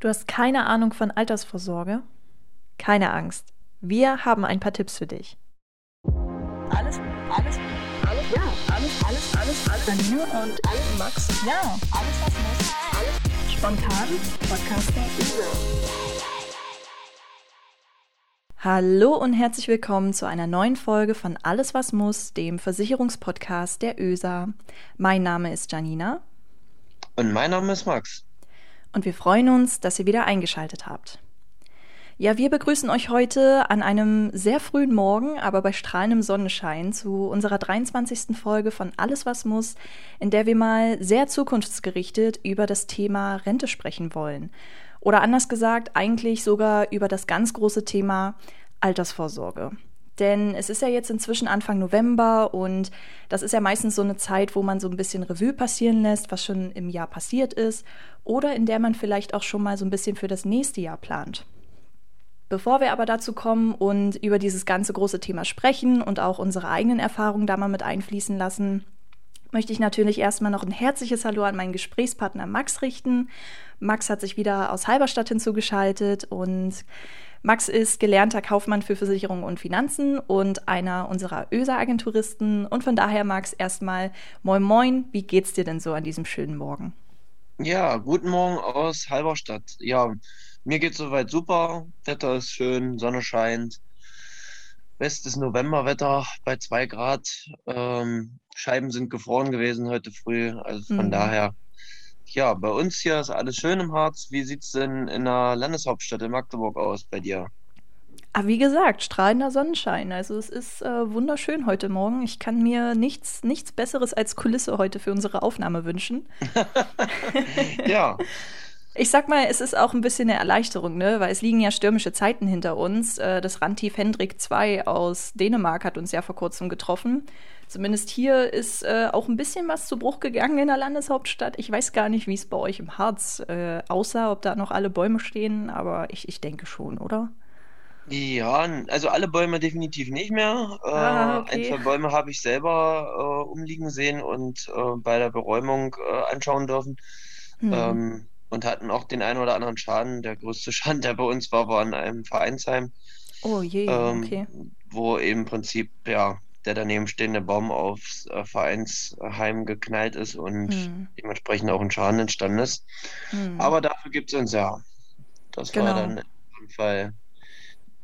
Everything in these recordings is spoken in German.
Du hast keine Ahnung von Altersvorsorge? Keine Angst. Wir haben ein paar Tipps für dich. Alles, alles, alles, ja, alles, alles, alles, alles. Janine und alles, Max, ja, alles, was muss, alles spontan, Podcaster, Hallo und herzlich willkommen zu einer neuen Folge von Alles was muss, dem Versicherungspodcast der ÖSA. Mein Name ist Janina. Und mein Name ist Max und wir freuen uns, dass ihr wieder eingeschaltet habt. Ja, wir begrüßen euch heute an einem sehr frühen Morgen, aber bei strahlendem Sonnenschein zu unserer 23. Folge von Alles was muss, in der wir mal sehr zukunftsgerichtet über das Thema Rente sprechen wollen. Oder anders gesagt, eigentlich sogar über das ganz große Thema Altersvorsorge. Denn es ist ja jetzt inzwischen Anfang November und das ist ja meistens so eine Zeit, wo man so ein bisschen Revue passieren lässt, was schon im Jahr passiert ist oder in der man vielleicht auch schon mal so ein bisschen für das nächste Jahr plant. Bevor wir aber dazu kommen und über dieses ganze große Thema sprechen und auch unsere eigenen Erfahrungen da mal mit einfließen lassen, möchte ich natürlich erstmal noch ein herzliches Hallo an meinen Gesprächspartner Max richten. Max hat sich wieder aus Halberstadt hinzugeschaltet und Max ist gelernter Kaufmann für Versicherungen und Finanzen und einer unserer ÖSA-Agenturisten. Und von daher, Max, erstmal Moin Moin, wie geht's dir denn so an diesem schönen Morgen? Ja, guten Morgen aus Halberstadt. Ja, mir geht's soweit super. Wetter ist schön, Sonne scheint. Bestes Novemberwetter bei zwei Grad. Ähm, Scheiben sind gefroren gewesen heute früh. Also von mhm. daher ja, bei uns hier ist alles schön im Harz. Wie sieht es denn in der Landeshauptstadt in Magdeburg aus bei dir? Ah, wie gesagt, strahlender Sonnenschein. Also es ist äh, wunderschön heute Morgen. Ich kann mir nichts, nichts Besseres als Kulisse heute für unsere Aufnahme wünschen. ja. Ich sag mal, es ist auch ein bisschen eine Erleichterung, ne? weil es liegen ja stürmische Zeiten hinter uns. Äh, das Randtief Hendrik II aus Dänemark hat uns ja vor kurzem getroffen. Zumindest hier ist äh, auch ein bisschen was zu Bruch gegangen in der Landeshauptstadt. Ich weiß gar nicht, wie es bei euch im Harz äh, aussah, ob da noch alle Bäume stehen, aber ich, ich denke schon, oder? Ja, also alle Bäume definitiv nicht mehr. Äh, ah, okay. Ein, zwei Bäume habe ich selber umliegen sehen und bei der Beräumung anschauen dürfen. Hm. Ähm, und hatten auch den einen oder anderen Schaden. Der größte Schaden, der bei uns war, war in einem Vereinsheim. Oh je, ähm, okay. Wo im Prinzip, ja, der daneben stehende Baum aufs äh, Vereinsheim geknallt ist und hm. dementsprechend auch ein Schaden entstanden ist. Hm. Aber dafür gibt es uns ja. Das genau. war dann im Fall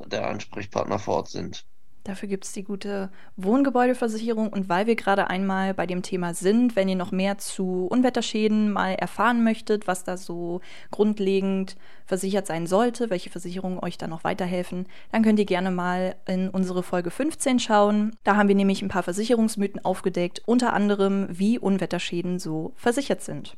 der Ansprechpartner vor Ort sind. Dafür gibt es die gute Wohngebäudeversicherung. Und weil wir gerade einmal bei dem Thema sind, wenn ihr noch mehr zu Unwetterschäden mal erfahren möchtet, was da so grundlegend versichert sein sollte, welche Versicherungen euch da noch weiterhelfen, dann könnt ihr gerne mal in unsere Folge 15 schauen. Da haben wir nämlich ein paar Versicherungsmythen aufgedeckt, unter anderem, wie Unwetterschäden so versichert sind.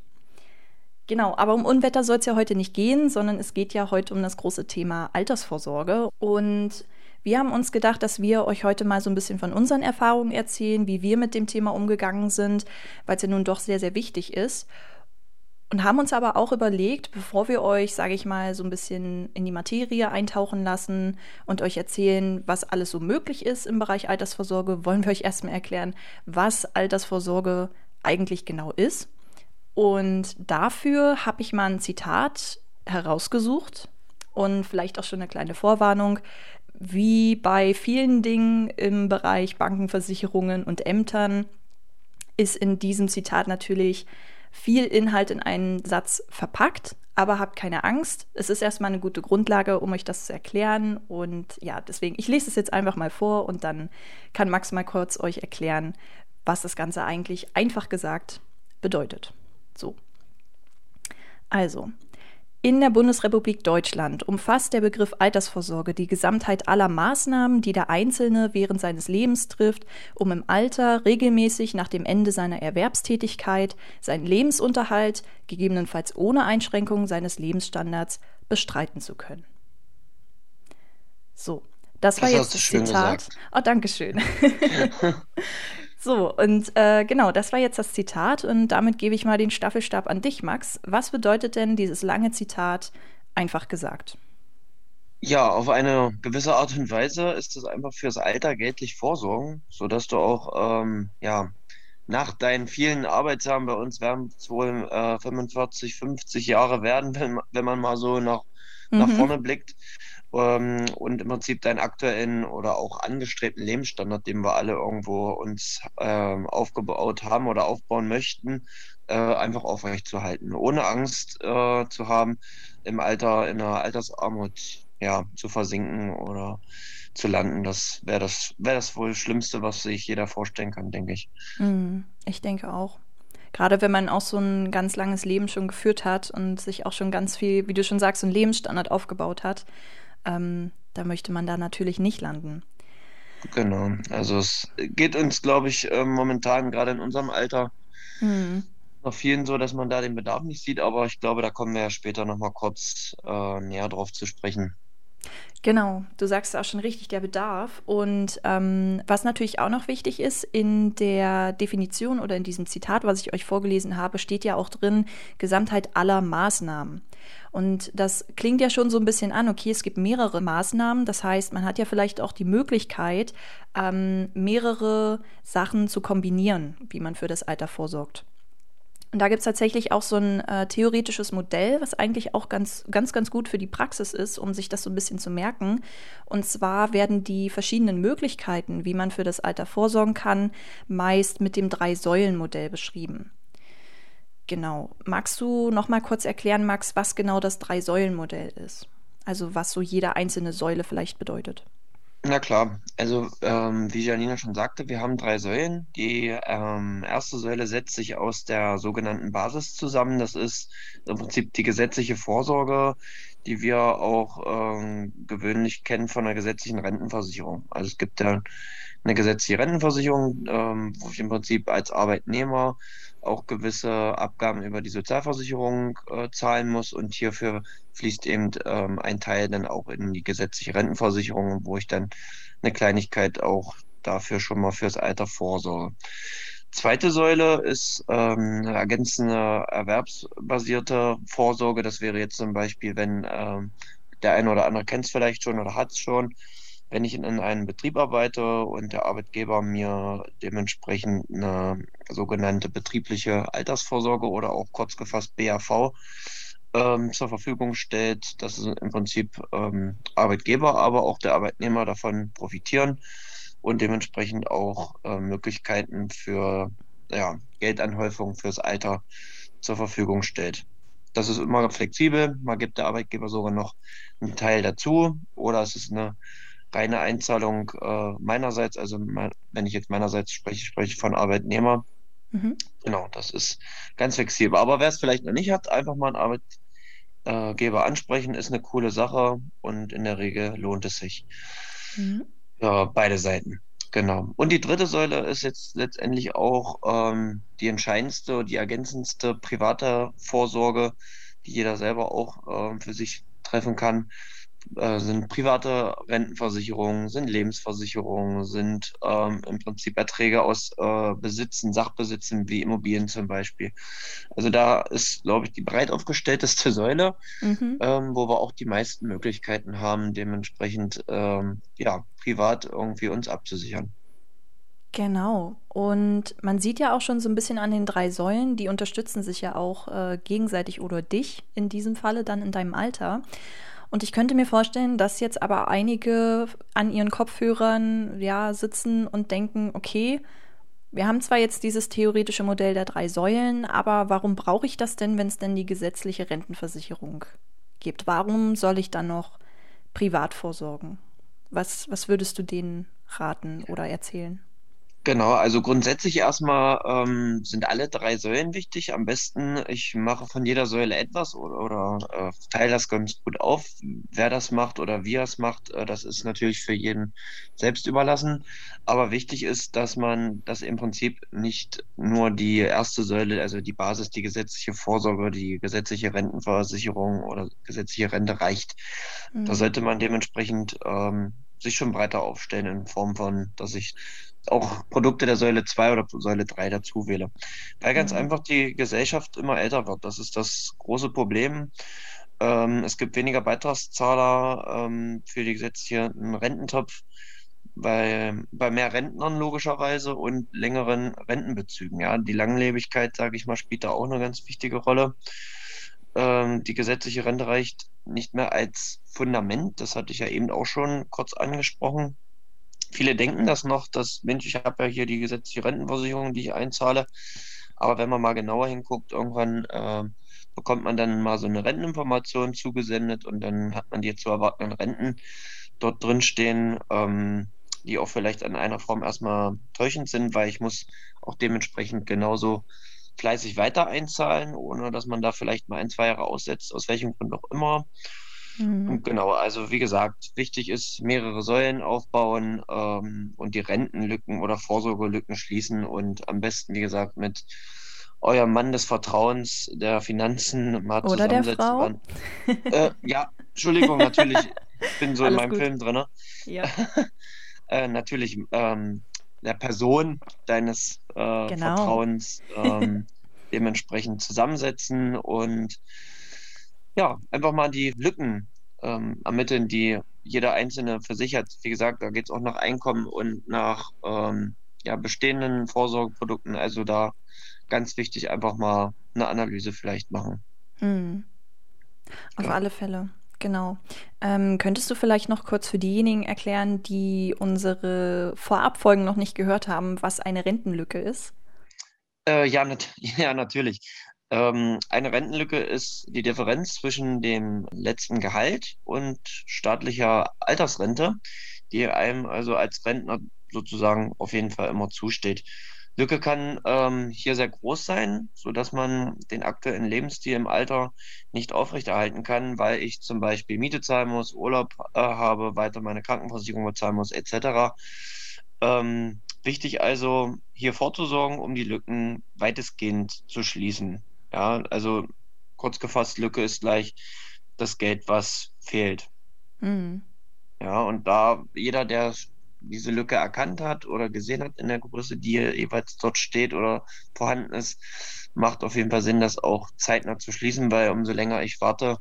Genau, aber um Unwetter soll es ja heute nicht gehen, sondern es geht ja heute um das große Thema Altersvorsorge. Und wir haben uns gedacht, dass wir euch heute mal so ein bisschen von unseren Erfahrungen erzählen, wie wir mit dem Thema umgegangen sind, weil es ja nun doch sehr, sehr wichtig ist. Und haben uns aber auch überlegt, bevor wir euch, sage ich mal, so ein bisschen in die Materie eintauchen lassen und euch erzählen, was alles so möglich ist im Bereich Altersvorsorge, wollen wir euch erstmal erklären, was Altersvorsorge eigentlich genau ist. Und dafür habe ich mal ein Zitat herausgesucht und vielleicht auch schon eine kleine Vorwarnung wie bei vielen Dingen im Bereich Bankenversicherungen und Ämtern ist in diesem Zitat natürlich viel Inhalt in einen Satz verpackt, aber habt keine Angst. Es ist erstmal eine gute Grundlage, um euch das zu erklären. Und ja, deswegen, ich lese es jetzt einfach mal vor und dann kann Max mal kurz euch erklären, was das Ganze eigentlich einfach gesagt bedeutet. So. Also, in der Bundesrepublik Deutschland umfasst der Begriff Altersvorsorge die Gesamtheit aller Maßnahmen, die der Einzelne während seines Lebens trifft, um im Alter regelmäßig nach dem Ende seiner Erwerbstätigkeit seinen Lebensunterhalt, gegebenenfalls ohne Einschränkung seines Lebensstandards, bestreiten zu können. So, das war das jetzt das Zitat. Oh, danke schön. So, und äh, genau, das war jetzt das Zitat und damit gebe ich mal den Staffelstab an dich, Max. Was bedeutet denn dieses lange Zitat einfach gesagt? Ja, auf eine gewisse Art und Weise ist es einfach fürs Alter geltlich vorsorgen, sodass du auch ähm, ja, nach deinen vielen Arbeitsjahren bei uns werden es wohl äh, 45, 50 Jahre werden, wenn, wenn man mal so nach, mhm. nach vorne blickt. Ähm, und im Prinzip deinen aktuellen oder auch angestrebten Lebensstandard, den wir alle irgendwo uns ähm, aufgebaut haben oder aufbauen möchten, äh, einfach aufrechtzuerhalten, ohne Angst äh, zu haben, im Alter, in einer Altersarmut ja, zu versinken oder zu landen. Das wäre das, wär das wohl Schlimmste, was sich jeder vorstellen kann, denke ich. Mhm, ich denke auch. Gerade wenn man auch so ein ganz langes Leben schon geführt hat und sich auch schon ganz viel, wie du schon sagst, so einen Lebensstandard aufgebaut hat, ähm, da möchte man da natürlich nicht landen. Genau, also es geht uns, glaube ich, äh, momentan gerade in unserem Alter mhm. noch vielen so, dass man da den Bedarf nicht sieht, aber ich glaube, da kommen wir ja später nochmal kurz äh, näher drauf zu sprechen. Genau, du sagst auch schon richtig, der Bedarf. Und ähm, was natürlich auch noch wichtig ist, in der Definition oder in diesem Zitat, was ich euch vorgelesen habe, steht ja auch drin, Gesamtheit aller Maßnahmen. Und das klingt ja schon so ein bisschen an, okay, es gibt mehrere Maßnahmen. Das heißt, man hat ja vielleicht auch die Möglichkeit, ähm, mehrere Sachen zu kombinieren, wie man für das Alter vorsorgt. Und da gibt es tatsächlich auch so ein äh, theoretisches Modell, was eigentlich auch ganz, ganz, ganz gut für die Praxis ist, um sich das so ein bisschen zu merken. Und zwar werden die verschiedenen Möglichkeiten, wie man für das Alter vorsorgen kann, meist mit dem Drei-Säulen-Modell beschrieben. Genau. Magst du noch mal kurz erklären, Max, was genau das Drei-Säulen-Modell ist? Also was so jede einzelne Säule vielleicht bedeutet? Na klar, also ähm, wie Janina schon sagte, wir haben drei Säulen. Die ähm, erste Säule setzt sich aus der sogenannten Basis zusammen. Das ist im Prinzip die gesetzliche Vorsorge, die wir auch ähm, gewöhnlich kennen von der gesetzlichen Rentenversicherung. Also es gibt ja eine gesetzliche Rentenversicherung, ähm, wo ich im Prinzip als Arbeitnehmer auch gewisse Abgaben über die Sozialversicherung äh, zahlen muss und hierfür fließt eben ähm, ein Teil dann auch in die gesetzliche Rentenversicherung, wo ich dann eine Kleinigkeit auch dafür schon mal fürs Alter vorsorge. Zweite Säule ist ähm, eine ergänzende erwerbsbasierte Vorsorge. Das wäre jetzt zum Beispiel, wenn ähm, der eine oder andere kennt es vielleicht schon oder hat es schon, wenn ich in einem Betrieb arbeite und der Arbeitgeber mir dementsprechend eine sogenannte betriebliche Altersvorsorge oder auch kurz gefasst BAV ähm, zur Verfügung stellt, dass im Prinzip ähm, Arbeitgeber, aber auch der Arbeitnehmer davon profitieren und dementsprechend auch äh, Möglichkeiten für ja, Geldanhäufung fürs Alter zur Verfügung stellt. Das ist immer flexibel. Man gibt der Arbeitgeber sogar noch einen Teil dazu oder es ist eine reine Einzahlung äh, meinerseits, also mein, wenn ich jetzt meinerseits spreche, spreche ich von Arbeitnehmer. Mhm. Genau, das ist ganz flexibel. Aber wer es vielleicht noch nicht hat, einfach mal einen Arbeitgeber ansprechen, ist eine coole Sache und in der Regel lohnt es sich. Mhm. Ja, beide Seiten. Genau. Und die dritte Säule ist jetzt letztendlich auch ähm, die entscheidendste, die ergänzendste private Vorsorge, die jeder selber auch ähm, für sich treffen kann äh, sind private Rentenversicherungen, sind Lebensversicherungen, sind ähm, im Prinzip Erträge aus äh, Besitzen, Sachbesitzen wie Immobilien zum Beispiel. Also da ist, glaube ich, die breit aufgestellteste Säule, mhm. ähm, wo wir auch die meisten Möglichkeiten haben, dementsprechend ähm, ja, privat irgendwie uns abzusichern. Genau. Und man sieht ja auch schon so ein bisschen an den drei Säulen, die unterstützen sich ja auch äh, gegenseitig oder dich in diesem Falle dann in deinem Alter. Und ich könnte mir vorstellen, dass jetzt aber einige an ihren Kopfhörern ja sitzen und denken, okay, wir haben zwar jetzt dieses theoretische Modell der drei Säulen, aber warum brauche ich das denn, wenn es denn die gesetzliche Rentenversicherung gibt? Warum soll ich dann noch privat vorsorgen? Was, was würdest du denen raten oder erzählen? Genau, also grundsätzlich erstmal ähm, sind alle drei Säulen wichtig. Am besten, ich mache von jeder Säule etwas oder, oder äh, teile das ganz gut auf. Wer das macht oder wie er es macht, äh, das ist natürlich für jeden selbst überlassen. Aber wichtig ist, dass man das im Prinzip nicht nur die erste Säule, also die Basis, die gesetzliche Vorsorge, die gesetzliche Rentenversicherung oder gesetzliche Rente reicht. Mhm. Da sollte man dementsprechend ähm, sich schon breiter aufstellen in Form von, dass ich auch Produkte der Säule 2 oder Säule 3 dazu wähle. Weil ganz mhm. einfach die Gesellschaft immer älter wird. Das ist das große Problem. Ähm, es gibt weniger Beitragszahler ähm, für die gesetzlichen Rententopf. bei, bei mehr Rentnern logischerweise und längeren Rentenbezügen. Ja, die Langlebigkeit, sage ich mal, spielt da auch eine ganz wichtige Rolle. Ähm, die gesetzliche Rente reicht nicht mehr als Fundament. Das hatte ich ja eben auch schon kurz angesprochen. Viele denken das noch, dass, Mensch, ich habe ja hier die gesetzliche Rentenversicherung, die ich einzahle. Aber wenn man mal genauer hinguckt, irgendwann äh, bekommt man dann mal so eine Renteninformation zugesendet und dann hat man die zu erwartenden Renten dort drin stehen, ähm, die auch vielleicht an einer Form erstmal täuschend sind, weil ich muss auch dementsprechend genauso fleißig weiter einzahlen, ohne dass man da vielleicht mal ein, zwei Jahre aussetzt, aus welchem Grund auch immer. Mhm. Genau, also wie gesagt, wichtig ist mehrere Säulen aufbauen ähm, und die Rentenlücken oder Vorsorgelücken schließen und am besten, wie gesagt, mit eurem Mann des Vertrauens der Finanzen mal oder zusammensetzen. Der Frau? Äh, ja, Entschuldigung, natürlich, ich bin so Alles in meinem gut. Film drin. Ja. äh, natürlich ähm, der Person deines äh, genau. Vertrauens ähm, dementsprechend zusammensetzen und ja, einfach mal die Lücken ähm, ermitteln, die jeder Einzelne für sich hat. Wie gesagt, da geht es auch nach Einkommen und nach ähm, ja, bestehenden Vorsorgeprodukten. Also da ganz wichtig, einfach mal eine Analyse vielleicht machen. Hm. Auf ja. alle Fälle. Genau. Ähm, könntest du vielleicht noch kurz für diejenigen erklären, die unsere Vorabfolgen noch nicht gehört haben, was eine Rentenlücke ist? Äh, ja, nat ja, natürlich. Ähm, eine Rentenlücke ist die Differenz zwischen dem letzten Gehalt und staatlicher Altersrente, die einem also als Rentner sozusagen auf jeden Fall immer zusteht. Lücke kann ähm, hier sehr groß sein, sodass man den aktuellen Lebensstil im Alter nicht aufrechterhalten kann, weil ich zum Beispiel Miete zahlen muss, Urlaub äh, habe, weiter meine Krankenversicherung bezahlen muss, etc. Ähm, wichtig also, hier vorzusorgen, um die Lücken weitestgehend zu schließen. Ja, also kurz gefasst, Lücke ist gleich das Geld, was fehlt. Mhm. Ja, und da jeder, der diese Lücke erkannt hat oder gesehen hat in der Größe, die jeweils dort steht oder vorhanden ist, macht auf jeden Fall Sinn, das auch zeitnah zu schließen, weil umso länger ich warte,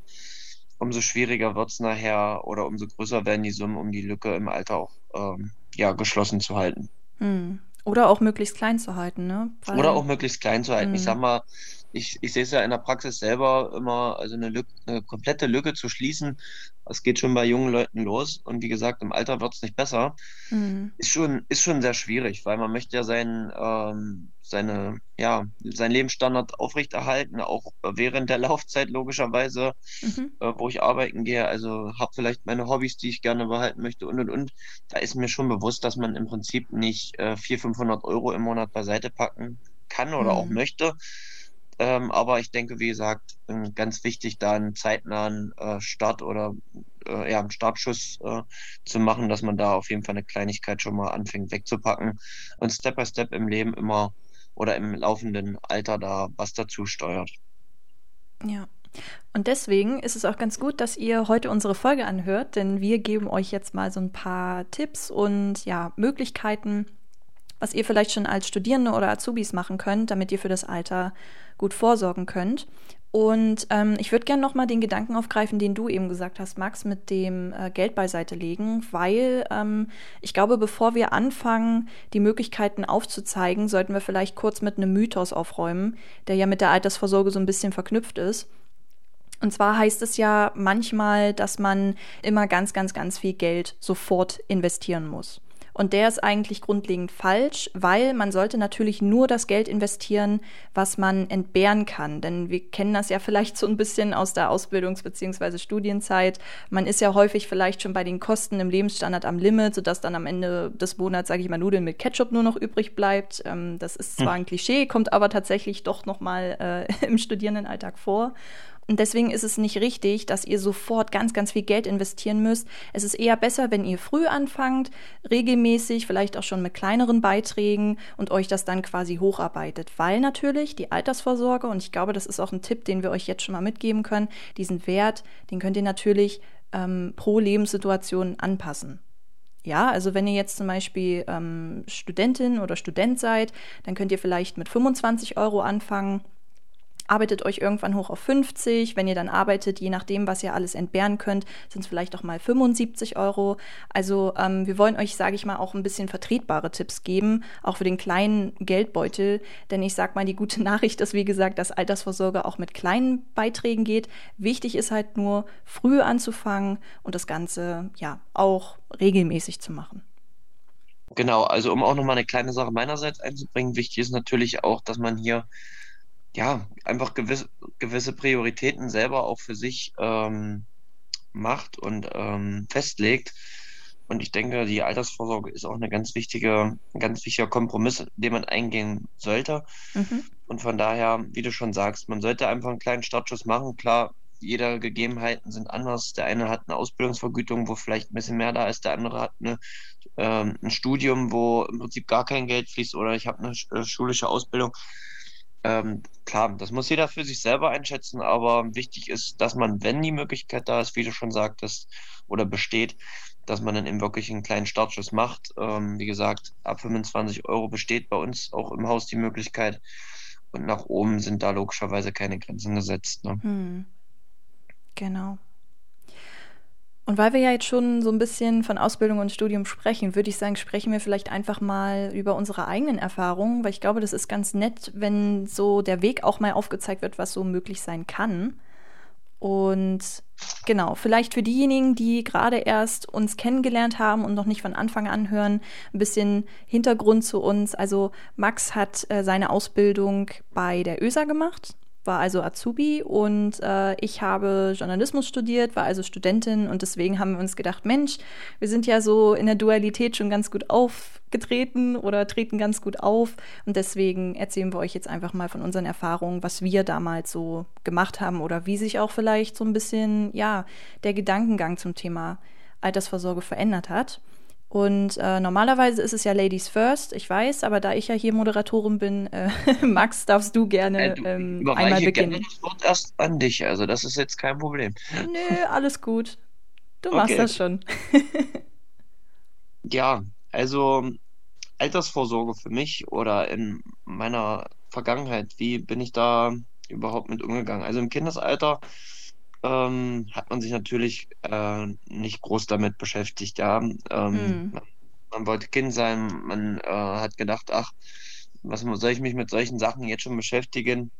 umso schwieriger wird es nachher oder umso größer werden die Summen, um die Lücke im Alter auch ähm, ja, geschlossen zu halten. Hm. Oder auch möglichst klein zu halten, ne? Weil, Oder auch möglichst klein zu halten. Hm. Ich sag mal, ich, ich sehe es ja in der Praxis selber immer, also eine, Lücke, eine komplette Lücke zu schließen, das geht schon bei jungen Leuten los. Und wie gesagt, im Alter wird es nicht besser. Mhm. Ist, schon, ist schon sehr schwierig, weil man möchte ja sein, ähm, seine, ja, seinen Lebensstandard aufrechterhalten, auch während der Laufzeit logischerweise, mhm. äh, wo ich arbeiten gehe. Also habe vielleicht meine Hobbys, die ich gerne behalten möchte und und und. Da ist mir schon bewusst, dass man im Prinzip nicht äh, 400, 500 Euro im Monat beiseite packen kann oder mhm. auch möchte ähm, aber ich denke, wie gesagt, ganz wichtig, da einen zeitnahen äh, Start oder äh, ja, einen Startschuss äh, zu machen, dass man da auf jeden Fall eine Kleinigkeit schon mal anfängt wegzupacken und Step by Step im Leben immer oder im laufenden Alter da was dazu steuert. Ja. Und deswegen ist es auch ganz gut, dass ihr heute unsere Folge anhört, denn wir geben euch jetzt mal so ein paar Tipps und ja, Möglichkeiten, was ihr vielleicht schon als Studierende oder Azubis machen könnt, damit ihr für das Alter gut vorsorgen könnt. Und ähm, ich würde gerne nochmal den Gedanken aufgreifen, den du eben gesagt hast, Max, mit dem äh, Geld beiseite legen, weil ähm, ich glaube, bevor wir anfangen, die Möglichkeiten aufzuzeigen, sollten wir vielleicht kurz mit einem Mythos aufräumen, der ja mit der Altersvorsorge so ein bisschen verknüpft ist. Und zwar heißt es ja manchmal, dass man immer ganz, ganz, ganz viel Geld sofort investieren muss. Und der ist eigentlich grundlegend falsch, weil man sollte natürlich nur das Geld investieren, was man entbehren kann. Denn wir kennen das ja vielleicht so ein bisschen aus der Ausbildungs- bzw. Studienzeit. Man ist ja häufig vielleicht schon bei den Kosten im Lebensstandard am Limit, sodass dann am Ende des Monats, sage ich mal, Nudeln mit Ketchup nur noch übrig bleibt. Ähm, das ist zwar hm. ein Klischee, kommt aber tatsächlich doch noch mal äh, im Studierendenalltag vor. Und deswegen ist es nicht richtig, dass ihr sofort ganz, ganz viel Geld investieren müsst. Es ist eher besser, wenn ihr früh anfangt, regelmäßig, vielleicht auch schon mit kleineren Beiträgen und euch das dann quasi hocharbeitet. Weil natürlich die Altersvorsorge, und ich glaube, das ist auch ein Tipp, den wir euch jetzt schon mal mitgeben können, diesen Wert, den könnt ihr natürlich ähm, pro Lebenssituation anpassen. Ja, also wenn ihr jetzt zum Beispiel ähm, Studentin oder Student seid, dann könnt ihr vielleicht mit 25 Euro anfangen arbeitet euch irgendwann hoch auf 50. Wenn ihr dann arbeitet, je nachdem, was ihr alles entbehren könnt, sind es vielleicht auch mal 75 Euro. Also ähm, wir wollen euch, sage ich mal, auch ein bisschen vertretbare Tipps geben, auch für den kleinen Geldbeutel. Denn ich sag mal, die gute Nachricht ist, wie gesagt, dass Altersvorsorge auch mit kleinen Beiträgen geht. Wichtig ist halt nur, früh anzufangen und das Ganze ja auch regelmäßig zu machen. Genau, also um auch nochmal eine kleine Sache meinerseits einzubringen, wichtig ist natürlich auch, dass man hier ja einfach gewisse, gewisse Prioritäten selber auch für sich ähm, macht und ähm, festlegt. Und ich denke, die Altersvorsorge ist auch eine ganz wichtige, ein ganz wichtiger Kompromiss, den man eingehen sollte. Mhm. Und von daher, wie du schon sagst, man sollte einfach einen kleinen Startschuss machen. Klar, jeder Gegebenheiten sind anders. Der eine hat eine Ausbildungsvergütung, wo vielleicht ein bisschen mehr da ist, der andere hat eine, ähm, ein Studium, wo im Prinzip gar kein Geld fließt oder ich habe eine äh, schulische Ausbildung. Ähm, klar, das muss jeder für sich selber einschätzen, aber wichtig ist, dass man, wenn die Möglichkeit da ist, wie du schon sagtest, oder besteht, dass man dann eben wirklich einen kleinen Startschuss macht. Ähm, wie gesagt, ab 25 Euro besteht bei uns auch im Haus die Möglichkeit. Und nach oben sind da logischerweise keine Grenzen gesetzt. Ne? Hm. Genau. Und weil wir ja jetzt schon so ein bisschen von Ausbildung und Studium sprechen, würde ich sagen, sprechen wir vielleicht einfach mal über unsere eigenen Erfahrungen, weil ich glaube, das ist ganz nett, wenn so der Weg auch mal aufgezeigt wird, was so möglich sein kann. Und genau, vielleicht für diejenigen, die gerade erst uns kennengelernt haben und noch nicht von Anfang an hören, ein bisschen Hintergrund zu uns. Also Max hat äh, seine Ausbildung bei der ÖSA gemacht war also Azubi und äh, ich habe Journalismus studiert, war also Studentin und deswegen haben wir uns gedacht, Mensch, wir sind ja so in der Dualität schon ganz gut aufgetreten oder treten ganz gut auf und deswegen erzählen wir euch jetzt einfach mal von unseren Erfahrungen, was wir damals so gemacht haben oder wie sich auch vielleicht so ein bisschen, ja, der Gedankengang zum Thema Altersvorsorge verändert hat. Und äh, normalerweise ist es ja Ladies First, ich weiß, aber da ich ja hier Moderatorin bin, äh, Max, darfst du gerne äh, du, ähm, einmal beginnen. Gerne das Wort erst an dich, also das ist jetzt kein Problem. Nö, alles gut. Du okay. machst das schon. ja, also Altersvorsorge für mich oder in meiner Vergangenheit, wie bin ich da überhaupt mit umgegangen? Also im Kindesalter ähm, hat man sich natürlich äh, nicht groß damit beschäftigt. Ja. Ähm, mhm. man, man, wollte Kind sein, man äh, hat gedacht, ach, was soll ich mich mit solchen Sachen jetzt schon beschäftigen?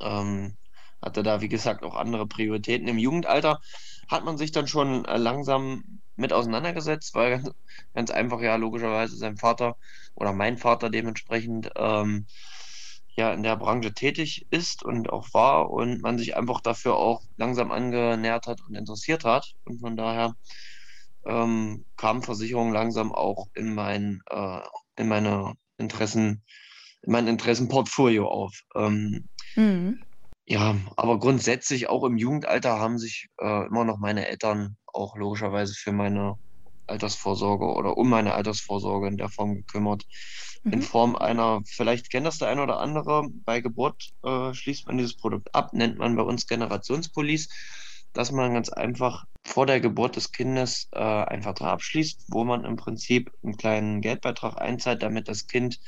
Ähm, hatte da, wie gesagt, auch andere Prioritäten. Im Jugendalter hat man sich dann schon äh, langsam mit auseinandergesetzt, weil ganz, ganz, einfach ja logischerweise sein Vater oder mein Vater dementsprechend ähm, ja in der Branche tätig ist und auch war und man sich einfach dafür auch langsam angenähert hat und interessiert hat. Und von daher ähm, kam Versicherung langsam auch in mein, äh, in meine Interessen, in mein Interessenportfolio auf. Ähm, mhm. Ja, aber grundsätzlich auch im Jugendalter haben sich äh, immer noch meine Eltern auch logischerweise für meine Altersvorsorge oder um meine Altersvorsorge in der Form gekümmert in mhm. Form einer, vielleicht kennt das der eine oder andere, bei Geburt äh, schließt man dieses Produkt ab, nennt man bei uns Generationspolice, dass man ganz einfach vor der Geburt des Kindes äh, einen Vertrag abschließt, wo man im Prinzip einen kleinen Geldbeitrag einzahlt, damit das Kind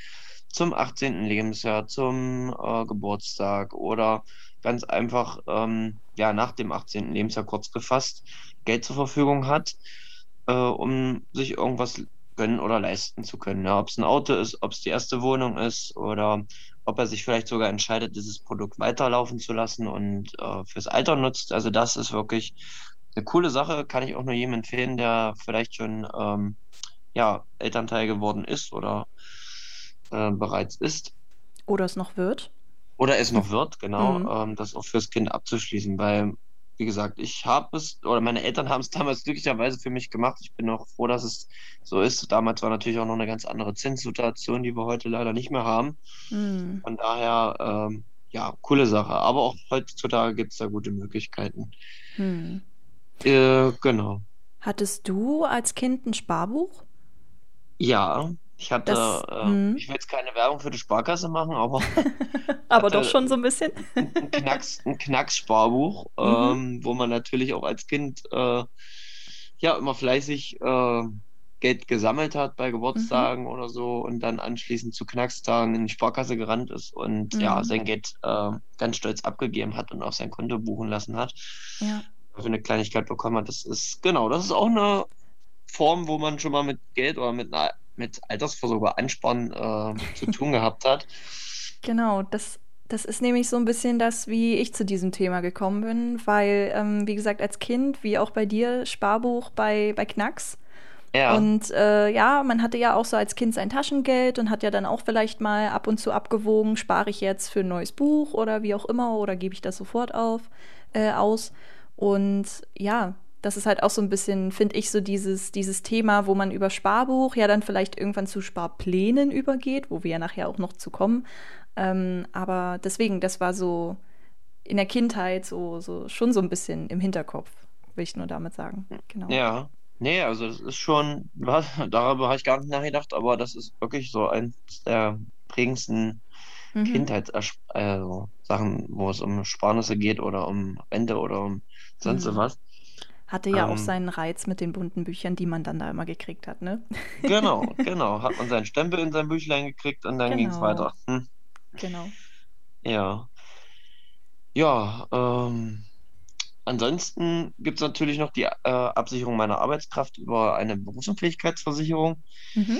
zum 18. Lebensjahr, zum äh, Geburtstag oder ganz einfach ähm, ja, nach dem 18. Lebensjahr kurz gefasst Geld zur Verfügung hat, äh, um sich irgendwas gönnen oder leisten zu können. Ja, ob es ein Auto ist, ob es die erste Wohnung ist oder ob er sich vielleicht sogar entscheidet, dieses Produkt weiterlaufen zu lassen und äh, fürs Alter nutzt. Also das ist wirklich eine coole Sache, kann ich auch nur jedem empfehlen, der vielleicht schon ähm, ja, Elternteil geworden ist oder äh, bereits ist. Oder es noch wird. Oder es noch wird, genau, mhm. ähm, das auch fürs Kind abzuschließen, weil wie gesagt, ich habe es, oder meine Eltern haben es damals glücklicherweise für mich gemacht. Ich bin auch froh, dass es so ist. Damals war natürlich auch noch eine ganz andere Zinssituation, die wir heute leider nicht mehr haben. Mhm. Von daher, ähm, ja, coole Sache. Aber auch heutzutage gibt es da gute Möglichkeiten. Mhm. Äh, genau. Hattest du als Kind ein Sparbuch? Ja, ich hatte, das, äh, hm. ich will jetzt keine Werbung für die Sparkasse machen, aber. aber doch schon so ein bisschen. ein, Knacks, ein Knacks-Sparbuch, mhm. ähm, wo man natürlich auch als Kind äh, ja immer fleißig äh, Geld gesammelt hat bei Geburtstagen mhm. oder so und dann anschließend zu Knackstagen in die Sparkasse gerannt ist und mhm. ja, sein Geld äh, ganz stolz abgegeben hat und auf sein Konto buchen lassen hat. Ja. Für eine Kleinigkeit bekommen hat. Das ist, genau, das ist auch eine Form, wo man schon mal mit Geld oder mit, mit Altersvorsorge ansparen äh, zu tun gehabt hat. Genau, das das ist nämlich so ein bisschen das, wie ich zu diesem Thema gekommen bin, weil, ähm, wie gesagt, als Kind, wie auch bei dir, Sparbuch bei, bei Knacks. Ja. Und äh, ja, man hatte ja auch so als Kind sein Taschengeld und hat ja dann auch vielleicht mal ab und zu abgewogen, spare ich jetzt für ein neues Buch oder wie auch immer oder gebe ich das sofort auf, äh, aus. Und ja, das ist halt auch so ein bisschen, finde ich, so dieses, dieses Thema, wo man über Sparbuch ja dann vielleicht irgendwann zu Sparplänen übergeht, wo wir ja nachher auch noch zu kommen. Ähm, aber deswegen, das war so in der Kindheit so, so schon so ein bisschen im Hinterkopf, will ich nur damit sagen. Genau. Ja, nee, also das ist schon, darüber habe ich gar nicht nachgedacht, aber das ist wirklich so eins der prägendsten mhm. Kindheitssachen, also wo es um Sparnisse geht oder um Rente oder um sonst mhm. was. Hatte ja ähm, auch seinen Reiz mit den bunten Büchern, die man dann da immer gekriegt hat, ne? Genau, genau. Hat man seinen Stempel in sein Büchlein gekriegt und dann genau. ging es weiter. Hm. Genau. Ja. Ja, ähm, ansonsten gibt es natürlich noch die äh, Absicherung meiner Arbeitskraft über eine Berufsunfähigkeitsversicherung. Mhm.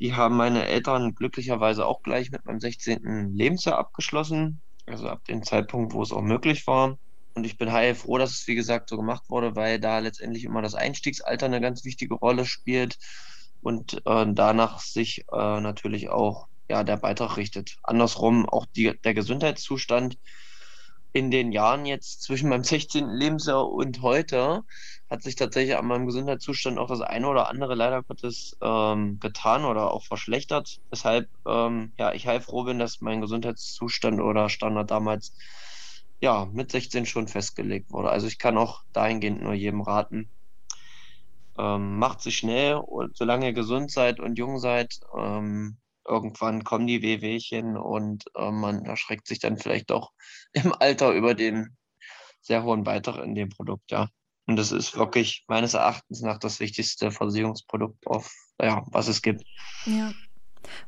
Die haben meine Eltern glücklicherweise auch gleich mit meinem 16. Lebensjahr abgeschlossen, also ab dem Zeitpunkt, wo es auch möglich war. Und ich bin heilfroh, dass es, wie gesagt, so gemacht wurde, weil da letztendlich immer das Einstiegsalter eine ganz wichtige Rolle spielt und äh, danach sich äh, natürlich auch ja, der Beitrag richtet. Andersrum auch die, der Gesundheitszustand in den Jahren jetzt zwischen meinem 16. Lebensjahr und heute hat sich tatsächlich an meinem Gesundheitszustand auch das eine oder andere leider Gottes ähm, getan oder auch verschlechtert. Weshalb ähm, ja, ich heilfroh bin, dass mein Gesundheitszustand oder Standard damals ja mit 16 schon festgelegt wurde. Also ich kann auch dahingehend nur jedem raten. Ähm, macht sich schnell und solange ihr gesund seid und jung seid, ähm, irgendwann kommen die Wehwehchen und äh, man erschreckt sich dann vielleicht doch im Alter über den sehr hohen Beitrag in dem Produkt, ja. Und das ist wirklich meines Erachtens nach das wichtigste Versicherungsprodukt, auf, ja, was es gibt. Ja.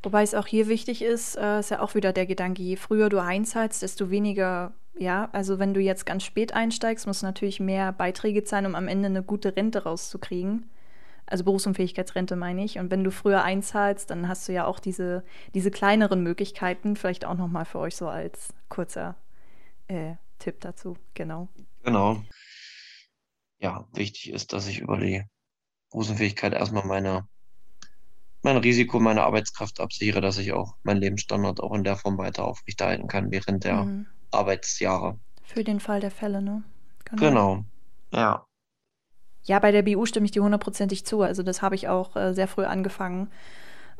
Wobei es auch hier wichtig ist, äh, ist ja auch wieder der Gedanke, je früher du einzahlst, desto weniger, ja, also wenn du jetzt ganz spät einsteigst, muss natürlich mehr Beiträge zahlen, um am Ende eine gute Rente rauszukriegen. Also Berufsunfähigkeitsrente meine ich. Und wenn du früher einzahlst, dann hast du ja auch diese, diese kleineren Möglichkeiten. Vielleicht auch nochmal für euch so als kurzer äh, Tipp dazu. Genau. Genau. Ja, wichtig ist, dass ich über die Berufsunfähigkeit erstmal meine, mein Risiko, meine Arbeitskraft absichere, dass ich auch meinen Lebensstandard auch in der Form weiter aufrechterhalten kann während der mhm. Arbeitsjahre. Für den Fall der Fälle, ne? Genau. genau. Ja. Ja, bei der BU stimme ich dir hundertprozentig zu. Also das habe ich auch äh, sehr früh angefangen,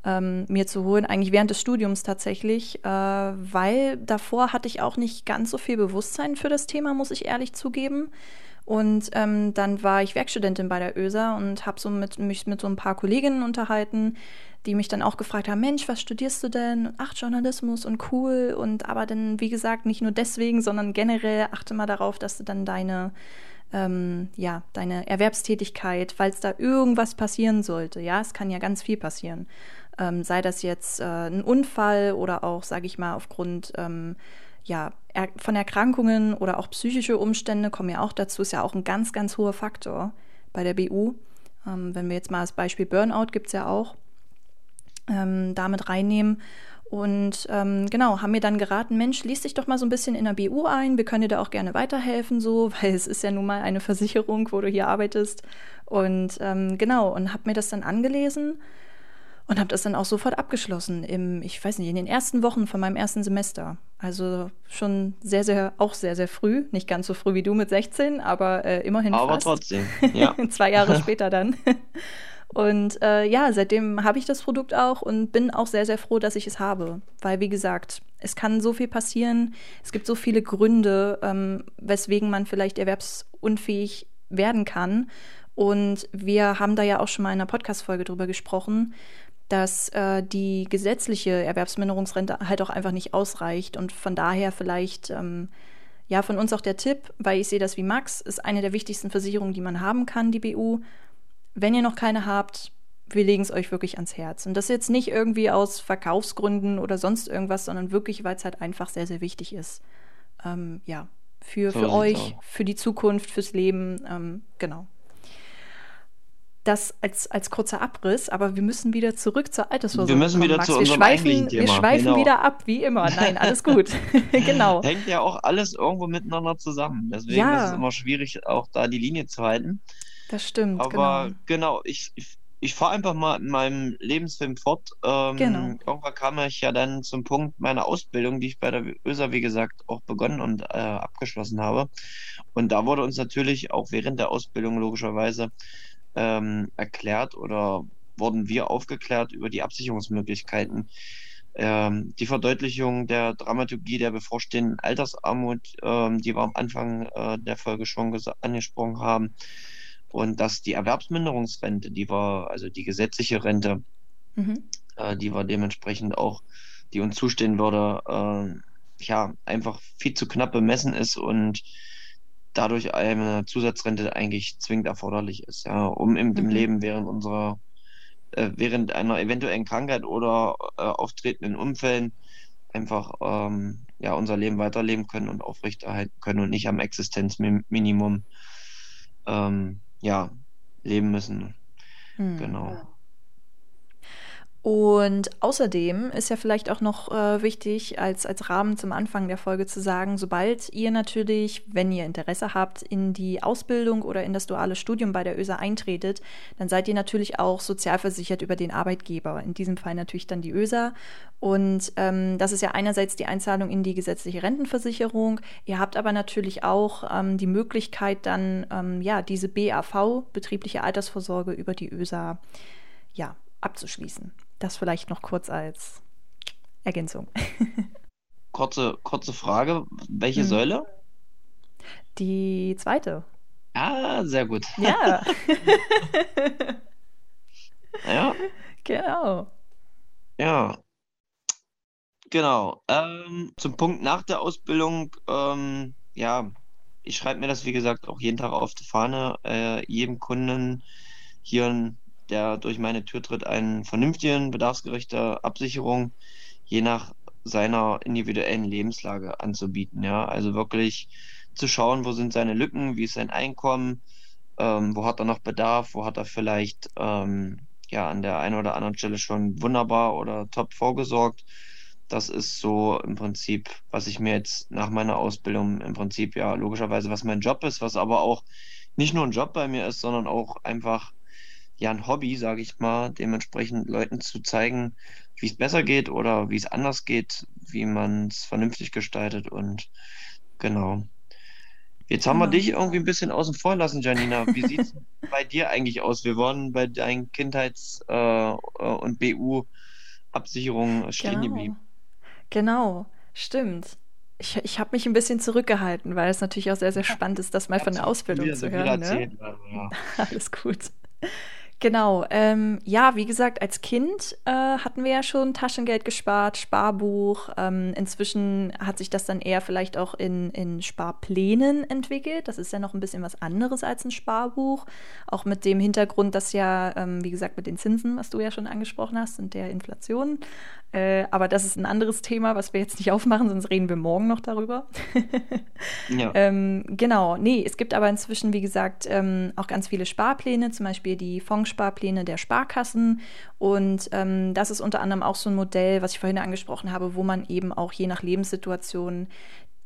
ähm, mir zu holen. Eigentlich während des Studiums tatsächlich, äh, weil davor hatte ich auch nicht ganz so viel Bewusstsein für das Thema, muss ich ehrlich zugeben. Und ähm, dann war ich Werkstudentin bei der ÖSA und habe so mit, mich mit so ein paar Kolleginnen unterhalten, die mich dann auch gefragt haben, Mensch, was studierst du denn? Ach, Journalismus und cool. Und aber dann, wie gesagt, nicht nur deswegen, sondern generell achte mal darauf, dass du dann deine ähm, ja, deine Erwerbstätigkeit, falls da irgendwas passieren sollte. Ja, es kann ja ganz viel passieren. Ähm, sei das jetzt äh, ein Unfall oder auch, sage ich mal, aufgrund ähm, ja, er von Erkrankungen oder auch psychische Umstände kommen ja auch dazu, ist ja auch ein ganz, ganz hoher Faktor bei der BU. Ähm, wenn wir jetzt mal das Beispiel Burnout gibt es ja auch, ähm, damit reinnehmen. Und ähm, genau, haben mir dann geraten, Mensch, lies dich doch mal so ein bisschen in der BU ein, wir können dir da auch gerne weiterhelfen, so, weil es ist ja nun mal eine Versicherung, wo du hier arbeitest. Und ähm, genau, und habe mir das dann angelesen und habe das dann auch sofort abgeschlossen im, ich weiß nicht, in den ersten Wochen von meinem ersten Semester. Also schon sehr, sehr, auch sehr, sehr früh, nicht ganz so früh wie du mit 16, aber äh, immerhin aber fast. trotzdem, ja. Zwei Jahre später dann. Und äh, ja, seitdem habe ich das Produkt auch und bin auch sehr, sehr froh, dass ich es habe. Weil, wie gesagt, es kann so viel passieren. Es gibt so viele Gründe, ähm, weswegen man vielleicht erwerbsunfähig werden kann. Und wir haben da ja auch schon mal in einer Podcast-Folge drüber gesprochen, dass äh, die gesetzliche Erwerbsminderungsrente halt auch einfach nicht ausreicht. Und von daher vielleicht, ähm, ja, von uns auch der Tipp, weil ich sehe das wie Max, ist eine der wichtigsten Versicherungen, die man haben kann, die BU wenn ihr noch keine habt, wir legen es euch wirklich ans Herz. Und das jetzt nicht irgendwie aus Verkaufsgründen oder sonst irgendwas, sondern wirklich, weil es halt einfach sehr, sehr wichtig ist. Ähm, ja, für, für euch, für die Zukunft, fürs Leben, ähm, genau. Das als, als kurzer Abriss, aber wir müssen wieder zurück zur Altersvorsorge. Wir müssen wieder Max. zu unserem wir schweifen. Wir schweifen genau. wieder ab, wie immer. Nein, alles gut. genau. Hängt ja auch alles irgendwo miteinander zusammen. Deswegen ja. ist es immer schwierig, auch da die Linie zu halten. Das stimmt. Aber genau, genau ich, ich ich fahre einfach mal in meinem Lebensfilm fort. Ähm, genau. Irgendwann kam ich ja dann zum Punkt meiner Ausbildung, die ich bei der ÖSA, wie gesagt, auch begonnen und äh, abgeschlossen habe. Und da wurde uns natürlich auch während der Ausbildung logischerweise ähm, erklärt oder wurden wir aufgeklärt über die Absicherungsmöglichkeiten. Ähm, die Verdeutlichung der Dramaturgie der bevorstehenden Altersarmut, ähm, die wir am Anfang äh, der Folge schon angesprochen haben und dass die Erwerbsminderungsrente, die war, also die gesetzliche Rente, mhm. äh, die war dementsprechend auch, die uns zustehen würde, äh, ja, einfach viel zu knapp bemessen ist und dadurch eine Zusatzrente eigentlich zwingend erforderlich ist, ja, um im, mhm. Leben während unserer, äh, während einer eventuellen Krankheit oder äh, auftretenden Unfällen einfach ähm, ja, unser Leben weiterleben können und aufrechterhalten können und nicht am Existenzminimum ähm, ja, leben müssen. Hm. Genau. Und außerdem ist ja vielleicht auch noch äh, wichtig, als, als Rahmen zum Anfang der Folge zu sagen, sobald ihr natürlich, wenn ihr Interesse habt, in die Ausbildung oder in das duale Studium bei der ÖSA eintretet, dann seid ihr natürlich auch sozialversichert über den Arbeitgeber. In diesem Fall natürlich dann die ÖSA. Und ähm, das ist ja einerseits die Einzahlung in die gesetzliche Rentenversicherung. Ihr habt aber natürlich auch ähm, die Möglichkeit, dann ähm, ja diese BAV, betriebliche Altersvorsorge, über die ÖSA ja, abzuschließen. Das vielleicht noch kurz als Ergänzung. kurze, kurze Frage. Welche hm. Säule? Die zweite. Ah, sehr gut. Ja. ja. Genau. Ja. Genau. Ähm, zum Punkt nach der Ausbildung, ähm, ja, ich schreibe mir das, wie gesagt, auch jeden Tag auf die Fahne, äh, jedem Kunden hier ein der durch meine Tür tritt, einen vernünftigen, bedarfsgerechte Absicherung je nach seiner individuellen Lebenslage anzubieten. Ja, also wirklich zu schauen, wo sind seine Lücken, wie ist sein Einkommen, ähm, wo hat er noch Bedarf, wo hat er vielleicht ähm, ja an der einen oder anderen Stelle schon wunderbar oder top vorgesorgt. Das ist so im Prinzip, was ich mir jetzt nach meiner Ausbildung im Prinzip ja logischerweise, was mein Job ist, was aber auch nicht nur ein Job bei mir ist, sondern auch einfach ja ein Hobby, sage ich mal, dementsprechend Leuten zu zeigen, wie es besser geht oder wie es anders geht, wie man es vernünftig gestaltet und genau. Jetzt haben wir dich irgendwie ein bisschen außen vor lassen, Janina. Wie sieht es bei dir eigentlich aus? Wir waren bei deinen Kindheits- äh, und BU-Absicherungen stehen genau. geblieben. Genau, stimmt. Ich, ich habe mich ein bisschen zurückgehalten, weil es natürlich auch sehr, sehr spannend ist, das mal von der Ausbildung zu hören. Ne? Ja. Alles gut. Genau, ähm, ja, wie gesagt, als Kind äh, hatten wir ja schon Taschengeld gespart, Sparbuch. Ähm, inzwischen hat sich das dann eher vielleicht auch in, in Sparplänen entwickelt. Das ist ja noch ein bisschen was anderes als ein Sparbuch. Auch mit dem Hintergrund, dass ja, ähm, wie gesagt, mit den Zinsen, was du ja schon angesprochen hast, und der Inflation. Äh, aber das ist ein anderes Thema, was wir jetzt nicht aufmachen, sonst reden wir morgen noch darüber. ja. Ähm, genau, nee, es gibt aber inzwischen, wie gesagt, ähm, auch ganz viele Sparpläne, zum Beispiel die Fonds Fondssparpläne der Sparkassen. Und ähm, das ist unter anderem auch so ein Modell, was ich vorhin angesprochen habe, wo man eben auch je nach Lebenssituation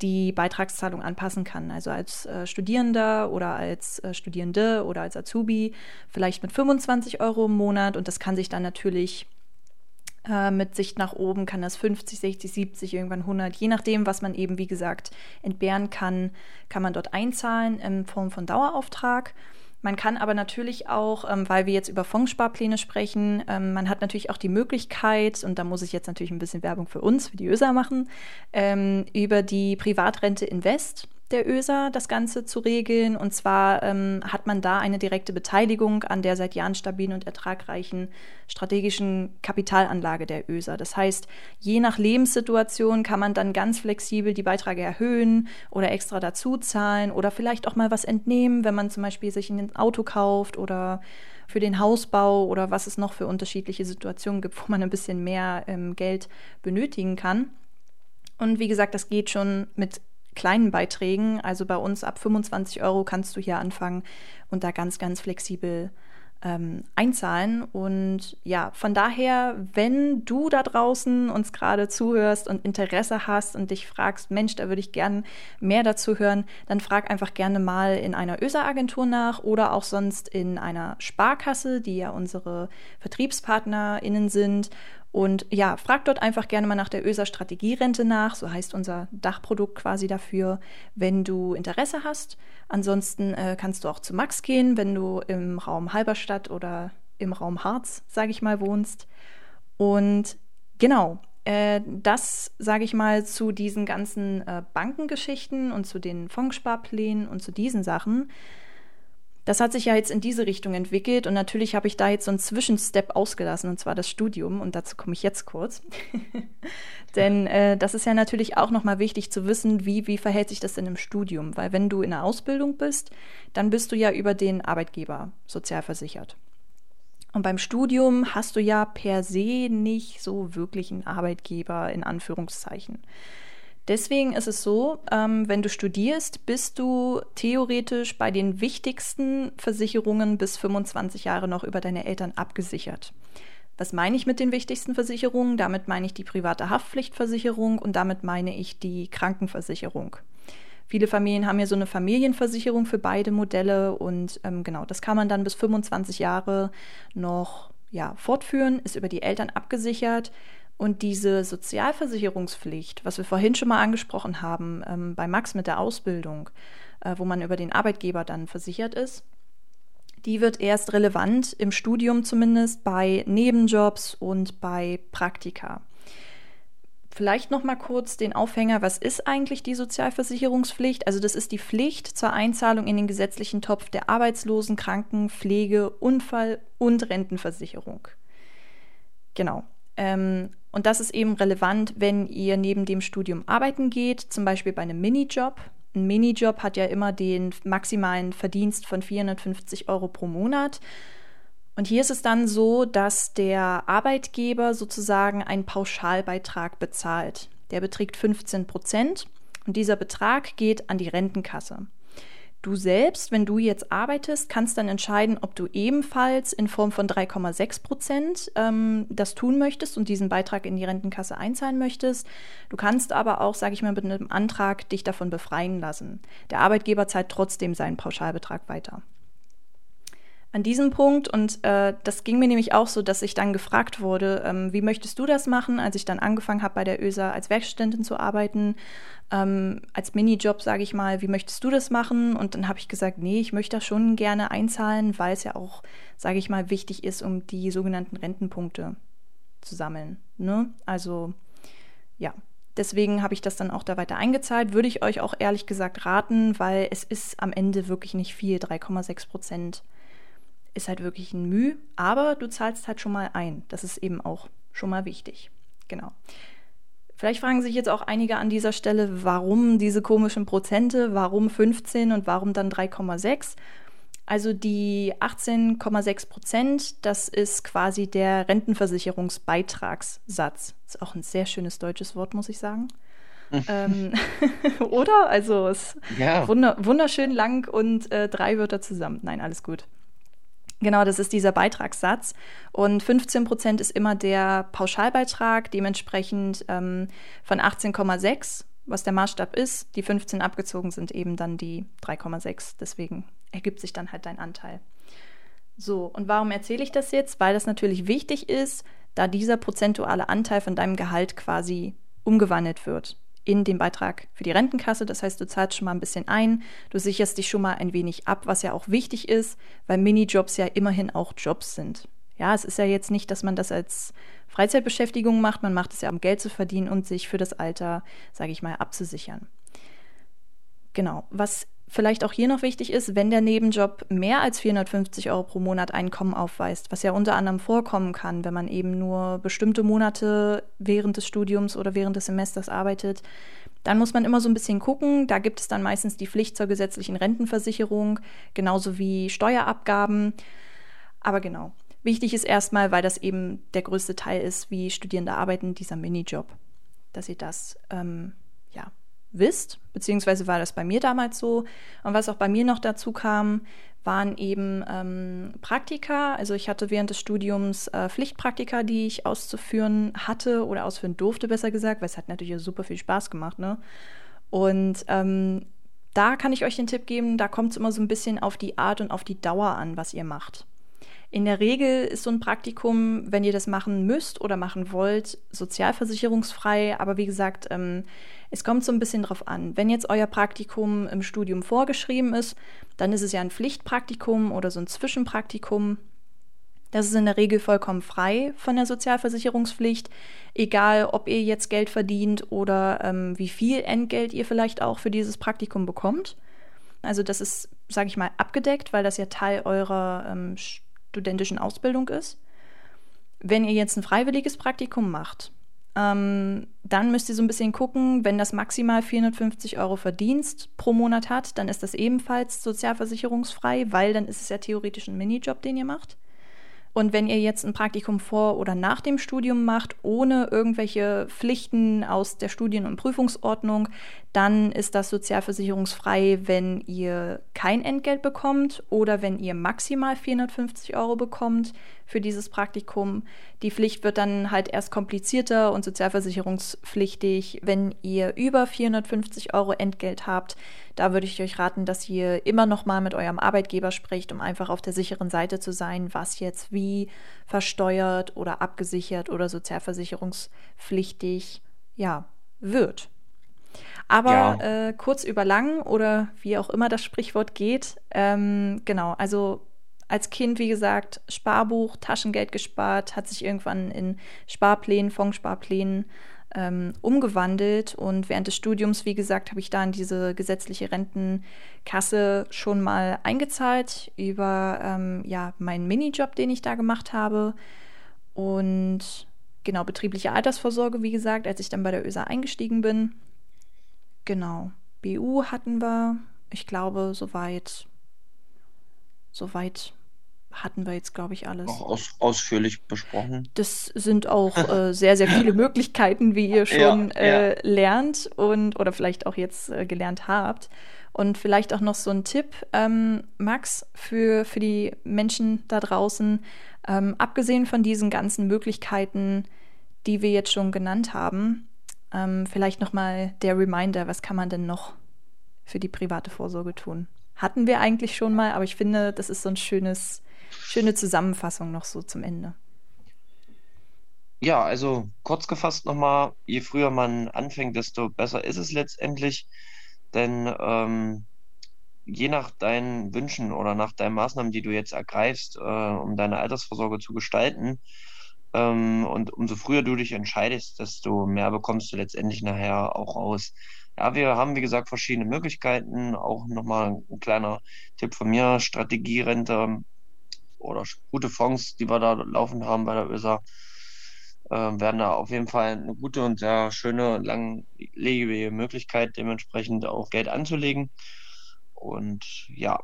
die Beitragszahlung anpassen kann. Also als äh, Studierender oder als äh, Studierende oder als Azubi vielleicht mit 25 Euro im Monat. Und das kann sich dann natürlich äh, mit Sicht nach oben, kann das 50, 60, 70, irgendwann 100, je nachdem, was man eben, wie gesagt, entbehren kann, kann man dort einzahlen in Form von Dauerauftrag. Man kann aber natürlich auch, ähm, weil wir jetzt über Fondssparpläne sprechen, ähm, man hat natürlich auch die Möglichkeit, und da muss ich jetzt natürlich ein bisschen Werbung für uns, für die ÖSA machen, ähm, über die Privatrente Invest der ÖSA das Ganze zu regeln. Und zwar ähm, hat man da eine direkte Beteiligung an der seit Jahren stabilen und ertragreichen strategischen Kapitalanlage der ÖSA. Das heißt, je nach Lebenssituation kann man dann ganz flexibel die Beiträge erhöhen oder extra dazu zahlen oder vielleicht auch mal was entnehmen, wenn man zum Beispiel sich ein Auto kauft oder für den Hausbau oder was es noch für unterschiedliche Situationen gibt, wo man ein bisschen mehr ähm, Geld benötigen kann. Und wie gesagt, das geht schon mit kleinen Beiträgen. Also bei uns ab 25 Euro kannst du hier anfangen und da ganz, ganz flexibel ähm, einzahlen. Und ja, von daher, wenn du da draußen uns gerade zuhörst und Interesse hast und dich fragst, Mensch, da würde ich gerne mehr dazu hören, dann frag einfach gerne mal in einer ÖSA-Agentur nach oder auch sonst in einer Sparkasse, die ja unsere VertriebspartnerInnen sind. Und ja, frag dort einfach gerne mal nach der ÖSA Strategierente nach, so heißt unser Dachprodukt quasi dafür, wenn du Interesse hast. Ansonsten äh, kannst du auch zu Max gehen, wenn du im Raum Halberstadt oder im Raum Harz, sage ich mal, wohnst. Und genau, äh, das sage ich mal zu diesen ganzen äh, Bankengeschichten und zu den Fondssparplänen und zu diesen Sachen. Das hat sich ja jetzt in diese Richtung entwickelt und natürlich habe ich da jetzt so einen Zwischenstep ausgelassen und zwar das Studium und dazu komme ich jetzt kurz. denn äh, das ist ja natürlich auch nochmal wichtig zu wissen, wie, wie verhält sich das denn im Studium? Weil wenn du in der Ausbildung bist, dann bist du ja über den Arbeitgeber sozialversichert. Und beim Studium hast du ja per se nicht so wirklich einen Arbeitgeber in Anführungszeichen. Deswegen ist es so, ähm, wenn du studierst, bist du theoretisch bei den wichtigsten Versicherungen bis 25 Jahre noch über deine Eltern abgesichert. Was meine ich mit den wichtigsten Versicherungen? Damit meine ich die private Haftpflichtversicherung und damit meine ich die Krankenversicherung. Viele Familien haben ja so eine Familienversicherung für beide Modelle und ähm, genau, das kann man dann bis 25 Jahre noch ja, fortführen, ist über die Eltern abgesichert. Und diese Sozialversicherungspflicht, was wir vorhin schon mal angesprochen haben, ähm, bei Max mit der Ausbildung, äh, wo man über den Arbeitgeber dann versichert ist, die wird erst relevant im Studium zumindest bei Nebenjobs und bei Praktika. Vielleicht noch mal kurz den Aufhänger, was ist eigentlich die Sozialversicherungspflicht? Also das ist die Pflicht zur Einzahlung in den gesetzlichen Topf der Arbeitslosen, Kranken, Pflege, Unfall und Rentenversicherung. Genau. Ähm, und das ist eben relevant, wenn ihr neben dem Studium arbeiten geht, zum Beispiel bei einem Minijob. Ein Minijob hat ja immer den maximalen Verdienst von 450 Euro pro Monat. Und hier ist es dann so, dass der Arbeitgeber sozusagen einen Pauschalbeitrag bezahlt. Der beträgt 15 Prozent und dieser Betrag geht an die Rentenkasse. Du selbst, wenn du jetzt arbeitest, kannst dann entscheiden, ob du ebenfalls in Form von 3,6 Prozent ähm, das tun möchtest und diesen Beitrag in die Rentenkasse einzahlen möchtest. Du kannst aber auch, sage ich mal, mit einem Antrag dich davon befreien lassen. Der Arbeitgeber zahlt trotzdem seinen Pauschalbetrag weiter an diesem Punkt und äh, das ging mir nämlich auch so, dass ich dann gefragt wurde, ähm, wie möchtest du das machen, als ich dann angefangen habe bei der ÖSA als Werkstudentin zu arbeiten, ähm, als Minijob sage ich mal, wie möchtest du das machen? Und dann habe ich gesagt, nee, ich möchte das schon gerne einzahlen, weil es ja auch, sage ich mal, wichtig ist, um die sogenannten Rentenpunkte zu sammeln. Ne? Also ja, Deswegen habe ich das dann auch da weiter eingezahlt. Würde ich euch auch ehrlich gesagt raten, weil es ist am Ende wirklich nicht viel, 3,6 Prozent ist halt wirklich ein Mühe, aber du zahlst halt schon mal ein. Das ist eben auch schon mal wichtig. Genau. Vielleicht fragen sich jetzt auch einige an dieser Stelle, warum diese komischen Prozente, warum 15 und warum dann 3,6? Also die 18,6 Prozent, das ist quasi der Rentenversicherungsbeitragssatz. Ist auch ein sehr schönes deutsches Wort, muss ich sagen. ähm, oder? Also es ja. wunder wunderschön lang und äh, drei Wörter zusammen. Nein, alles gut. Genau, das ist dieser Beitragssatz. Und 15 Prozent ist immer der Pauschalbeitrag, dementsprechend ähm, von 18,6, was der Maßstab ist. Die 15 abgezogen sind eben dann die 3,6. Deswegen ergibt sich dann halt dein Anteil. So, und warum erzähle ich das jetzt? Weil das natürlich wichtig ist, da dieser prozentuale Anteil von deinem Gehalt quasi umgewandelt wird in den Beitrag für die Rentenkasse. Das heißt, du zahlst schon mal ein bisschen ein, du sicherst dich schon mal ein wenig ab, was ja auch wichtig ist, weil Minijobs ja immerhin auch Jobs sind. Ja, es ist ja jetzt nicht, dass man das als Freizeitbeschäftigung macht, man macht es ja, um Geld zu verdienen und sich für das Alter, sage ich mal, abzusichern. genau, was vielleicht auch hier noch wichtig ist, wenn der Nebenjob mehr als 450 Euro pro Monat Einkommen aufweist, was ja unter anderem vorkommen kann, wenn man eben nur bestimmte Monate während des Studiums oder während des Semesters arbeitet, dann muss man immer so ein bisschen gucken. Da gibt es dann meistens die Pflicht zur gesetzlichen Rentenversicherung, genauso wie Steuerabgaben. Aber genau, wichtig ist erstmal, weil das eben der größte Teil ist, wie Studierende arbeiten, dieser Minijob, dass ihr das ähm, ja wisst, beziehungsweise war das bei mir damals so. Und was auch bei mir noch dazu kam, waren eben ähm, Praktika. Also ich hatte während des Studiums äh, Pflichtpraktika, die ich auszuführen hatte oder ausführen durfte, besser gesagt, weil es hat natürlich super viel Spaß gemacht. Ne? Und ähm, da kann ich euch den Tipp geben, da kommt es immer so ein bisschen auf die Art und auf die Dauer an, was ihr macht. In der Regel ist so ein Praktikum, wenn ihr das machen müsst oder machen wollt, sozialversicherungsfrei. Aber wie gesagt, ähm, es kommt so ein bisschen drauf an. Wenn jetzt euer Praktikum im Studium vorgeschrieben ist, dann ist es ja ein Pflichtpraktikum oder so ein Zwischenpraktikum. Das ist in der Regel vollkommen frei von der Sozialversicherungspflicht, egal ob ihr jetzt Geld verdient oder ähm, wie viel Entgelt ihr vielleicht auch für dieses Praktikum bekommt. Also das ist, sage ich mal, abgedeckt, weil das ja Teil eurer ähm, studentischen Ausbildung ist. Wenn ihr jetzt ein freiwilliges Praktikum macht, ähm, dann müsst ihr so ein bisschen gucken, wenn das maximal 450 Euro Verdienst pro Monat hat, dann ist das ebenfalls sozialversicherungsfrei, weil dann ist es ja theoretisch ein Minijob, den ihr macht. Und wenn ihr jetzt ein Praktikum vor oder nach dem Studium macht, ohne irgendwelche Pflichten aus der Studien- und Prüfungsordnung, dann ist das sozialversicherungsfrei, wenn ihr kein Entgelt bekommt oder wenn ihr maximal 450 Euro bekommt für dieses Praktikum. Die Pflicht wird dann halt erst komplizierter und sozialversicherungspflichtig, wenn ihr über 450 Euro Entgelt habt. Da würde ich euch raten, dass ihr immer noch mal mit eurem Arbeitgeber sprecht, um einfach auf der sicheren Seite zu sein, was jetzt wie versteuert oder abgesichert oder sozialversicherungspflichtig ja, wird. Aber ja. äh, kurz über lang oder wie auch immer das Sprichwort geht, ähm, genau, also als Kind, wie gesagt, Sparbuch, Taschengeld gespart, hat sich irgendwann in Sparplänen, Fondssparplänen ähm, umgewandelt. Und während des Studiums, wie gesagt, habe ich da in diese gesetzliche Rentenkasse schon mal eingezahlt über ähm, ja, meinen Minijob, den ich da gemacht habe. Und genau, betriebliche Altersvorsorge, wie gesagt, als ich dann bei der ÖSA eingestiegen bin. Genau, BU hatten wir, ich glaube, soweit, soweit hatten wir jetzt, glaube ich, alles. Auch aus, ausführlich besprochen. Das sind auch äh, sehr, sehr viele Möglichkeiten, wie ihr schon ja, äh, ja. lernt und oder vielleicht auch jetzt äh, gelernt habt. Und vielleicht auch noch so ein Tipp, ähm, Max, für, für die Menschen da draußen, ähm, abgesehen von diesen ganzen Möglichkeiten, die wir jetzt schon genannt haben, ähm, vielleicht nochmal der Reminder, was kann man denn noch für die private Vorsorge tun? Hatten wir eigentlich schon mal, aber ich finde, das ist so ein schönes, schöne Zusammenfassung noch so zum Ende. Ja, also kurz gefasst nochmal, je früher man anfängt, desto besser ist es letztendlich. Denn ähm, je nach deinen Wünschen oder nach deinen Maßnahmen, die du jetzt ergreifst, äh, um deine Altersvorsorge zu gestalten, ähm, und umso früher du dich entscheidest, desto mehr bekommst du letztendlich nachher auch raus. Ja, wir haben, wie gesagt, verschiedene Möglichkeiten. Auch nochmal ein kleiner Tipp von mir: Strategierente oder gute Fonds, die wir da laufen haben bei der ÖSA, äh, werden da auf jeden Fall eine gute und sehr schöne, langlebige Möglichkeit, dementsprechend auch Geld anzulegen. Und ja,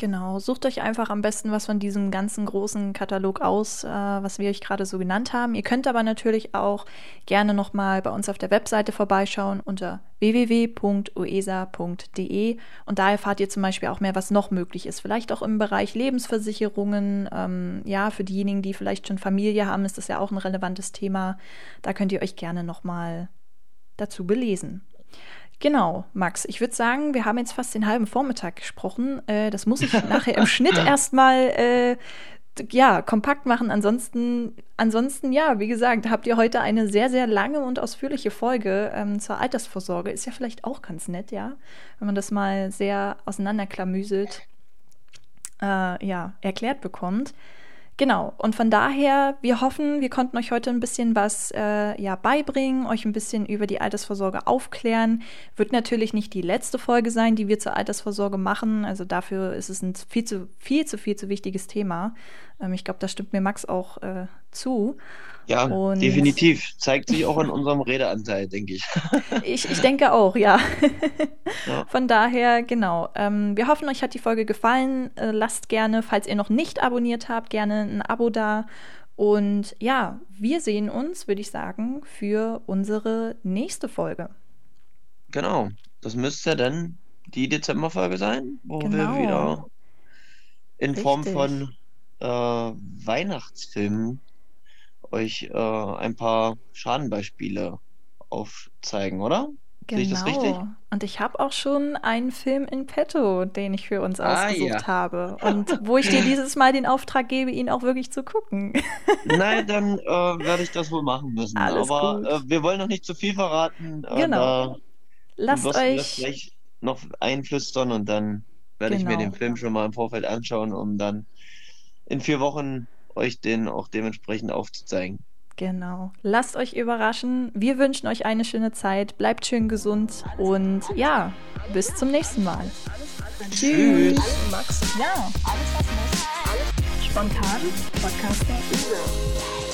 Genau, sucht euch einfach am besten was von diesem ganzen großen Katalog aus, äh, was wir euch gerade so genannt haben. Ihr könnt aber natürlich auch gerne nochmal bei uns auf der Webseite vorbeischauen unter www.uesa.de und da erfahrt ihr zum Beispiel auch mehr, was noch möglich ist. Vielleicht auch im Bereich Lebensversicherungen. Ähm, ja, für diejenigen, die vielleicht schon Familie haben, ist das ja auch ein relevantes Thema. Da könnt ihr euch gerne nochmal dazu belesen. Genau, Max. Ich würde sagen, wir haben jetzt fast den halben Vormittag gesprochen. Äh, das muss ich nachher im Schnitt erstmal äh, ja, kompakt machen. Ansonsten, ansonsten, ja, wie gesagt, habt ihr heute eine sehr, sehr lange und ausführliche Folge ähm, zur Altersvorsorge. Ist ja vielleicht auch ganz nett, ja, wenn man das mal sehr auseinanderklamüselt, äh, ja, erklärt bekommt. Genau, und von daher, wir hoffen, wir konnten euch heute ein bisschen was äh, ja, beibringen, euch ein bisschen über die Altersvorsorge aufklären. Wird natürlich nicht die letzte Folge sein, die wir zur Altersvorsorge machen. Also dafür ist es ein viel zu, viel zu, viel zu wichtiges Thema. Ähm, ich glaube, da stimmt mir Max auch äh, zu. Ja, und definitiv. Zeigt sich auch in unserem Redeanteil, denke ich. ich. Ich denke auch, ja. ja. Von daher, genau. Ähm, wir hoffen, euch hat die Folge gefallen. Äh, lasst gerne, falls ihr noch nicht abonniert habt, gerne ein Abo da. Und ja, wir sehen uns, würde ich sagen, für unsere nächste Folge. Genau. Das müsste dann die Dezemberfolge sein, wo genau. wir wieder in Richtig. Form von äh, Weihnachtsfilmen euch äh, ein paar Schadenbeispiele aufzeigen, oder? Genau. Sehe ich das genau. richtig? Und ich habe auch schon einen Film in petto, den ich für uns ah, ausgesucht ja. habe. Und wo ich dir dieses Mal den Auftrag gebe, ihn auch wirklich zu gucken. Nein, dann äh, werde ich das wohl machen müssen. Alles Aber äh, wir wollen noch nicht zu viel verraten. Äh, genau. Lasst euch gleich noch einflüstern und dann werde genau. ich mir genau. den Film schon mal im Vorfeld anschauen, um dann in vier Wochen euch den auch dementsprechend aufzuzeigen. Genau. Lasst euch überraschen. Wir wünschen euch eine schöne Zeit. Bleibt schön gesund und ja, bis zum nächsten Mal. Tschüss. Max. Ja, alles was muss. Alles spontan. Podcaster.